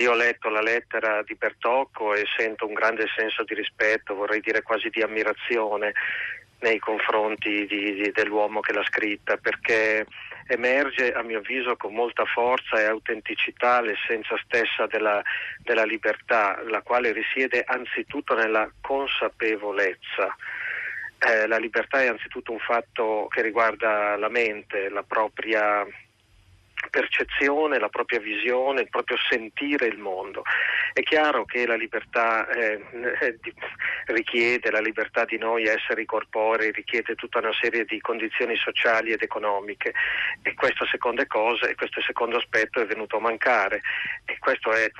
Io ho letto la lettera di Bertocco e sento un grande senso di rispetto, vorrei dire quasi di ammirazione nei confronti di, di, dell'uomo che l'ha scritta, perché emerge a mio avviso con molta forza e autenticità l'essenza stessa della, della libertà, la quale risiede anzitutto nella consapevolezza. Eh, la libertà è anzitutto un fatto che riguarda la mente, la propria percezione, la propria visione, il proprio sentire il mondo. È chiaro che la libertà eh, eh richiede, la libertà di noi essere corporei, richiede tutta una serie di condizioni sociali ed economiche. E questa seconda cosa e questo secondo aspetto è venuto a mancare. E questo è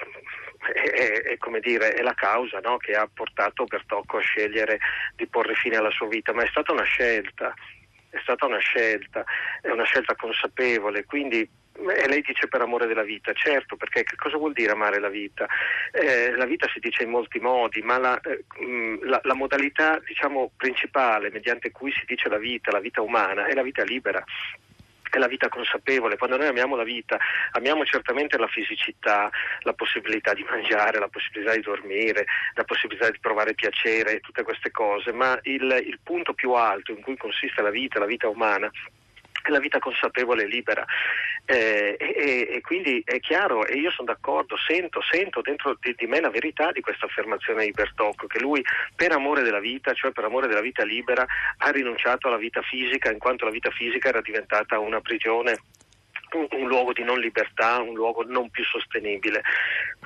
è, è, come dire, è la causa no, che ha portato Bertocco a scegliere di porre fine alla sua vita, ma è stata una scelta, è stata una scelta, è una scelta consapevole, quindi e lei dice per amore della vita, certo, perché che cosa vuol dire amare la vita? Eh, la vita si dice in molti modi, ma la, eh, mm, la, la modalità diciamo, principale mediante cui si dice la vita, la vita umana, è la vita libera è la vita consapevole. Quando noi amiamo la vita, amiamo certamente la fisicità, la possibilità di mangiare, la possibilità di dormire, la possibilità di provare piacere, tutte queste cose, ma il, il punto più alto in cui consiste la vita, la vita umana, la vita consapevole e libera. Eh, e, e, quindi è chiaro, e io sono d'accordo, sento, sento dentro di, di, me la verità di questa affermazione di Bertocco, che lui per amore della vita, cioè per amore della vita libera, ha rinunciato alla vita fisica in quanto la vita fisica era diventata una prigione un, un, luogo di non libertà, un luogo non più sostenibile.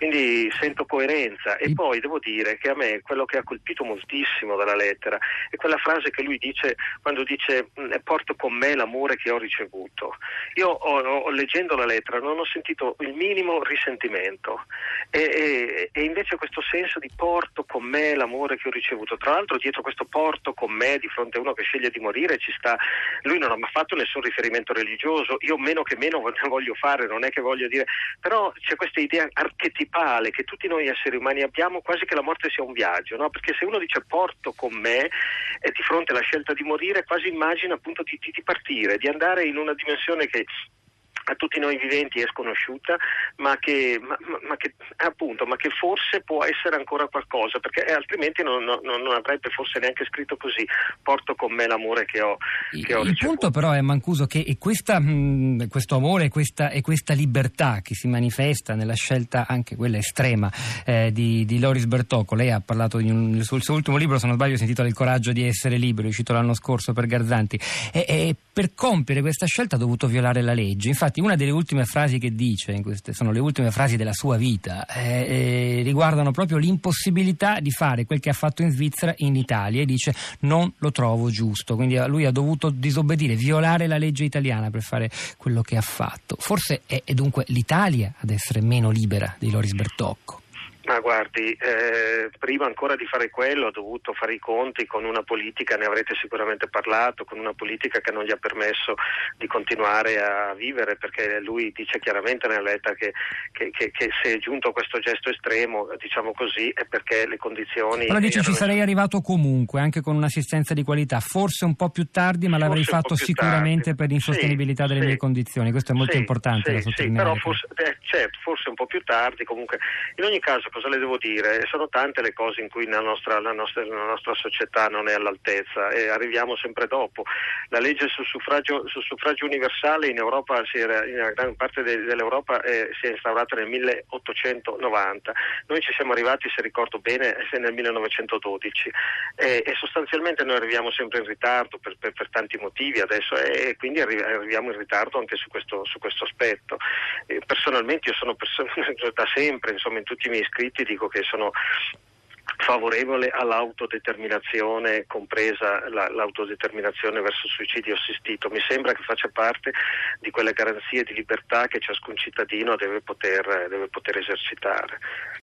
Quindi sento coerenza e poi devo dire che a me quello che ha colpito moltissimo dalla lettera è quella frase che lui dice quando dice mm, porto con me l'amore che ho ricevuto. Io ho, ho, leggendo la lettera non ho sentito il minimo risentimento e, e, e invece questo senso di porto con me l'amore che ho ricevuto. Tra l'altro dietro questo porto con me di fronte a uno che sceglie di morire ci sta, lui non ha mai fatto nessun riferimento religioso, io meno che meno voglio fare, non è che voglio dire, però c'è questa idea archetipale che tutti noi esseri umani abbiamo quasi che la morte sia un viaggio, no? perché se uno dice porto con me e di fronte alla scelta di morire quasi immagina appunto di, di partire, di andare in una dimensione che a tutti noi viventi è sconosciuta, ma che, ma, ma, che, appunto, ma che, forse può essere ancora qualcosa, perché altrimenti non, non, non, avrebbe forse neanche scritto così, porto con me l'amore che ho, che ho Il punto però è, Mancuso, che questa, mh, questo amore questa, e questa libertà che si manifesta nella scelta anche quella estrema eh, di, di, Loris Bertocco, lei ha parlato un, sul suo ultimo libro, se non sbaglio, si intitola Il coraggio di essere libero, uscito l'anno scorso per Garzanti, e, e per compiere questa scelta ha dovuto violare la legge. Infatti Infatti una delle ultime frasi che dice, queste sono le ultime frasi della sua vita, eh, eh, riguardano proprio l'impossibilità di fare quel che ha fatto in Svizzera in Italia e dice non lo trovo giusto, quindi lui ha dovuto disobbedire, violare la legge italiana per fare quello che ha fatto. Forse è, è dunque l'Italia ad essere meno libera di Loris Bertocco. Ma guardi, eh, prima ancora di fare quello ho dovuto fare i conti con una politica, ne avrete sicuramente parlato, con una politica che non gli ha permesso di continuare a vivere perché lui dice chiaramente nella lettera che, che, che, che se è giunto a questo gesto estremo, diciamo così, è perché le condizioni... Però dice ci sarei arrivato comunque, anche con un'assistenza di qualità, forse un po' più tardi, ma l'avrei fatto sicuramente tardi. per l'insostenibilità sì, delle sì, mie condizioni, questo è molto sì, importante da sottolineare. Sì, però forse, eh, certo, forse un po' più tardi, comunque in ogni caso cosa le devo dire? Sono tante le cose in cui la nostra, la nostra, la nostra società non è all'altezza e arriviamo sempre dopo. La legge sul suffragio, sul suffragio universale in Europa, era, in gran parte dell'Europa eh, si è instaurata nel 1890. Noi ci siamo arrivati, se ricordo bene, nel 1912 e, e sostanzialmente noi arriviamo sempre in ritardo per, per, per tanti motivi adesso e quindi arriviamo in ritardo anche su questo, su questo aspetto. E personalmente io sono perso- da sempre, insomma, in tutti i miei scritti dico dico che sono favorevole all'autodeterminazione, compresa la, l'autodeterminazione verso il suicidio assistito. Mi sembra che faccia parte di quelle garanzie di libertà che ciascun cittadino deve poter, deve poter esercitare.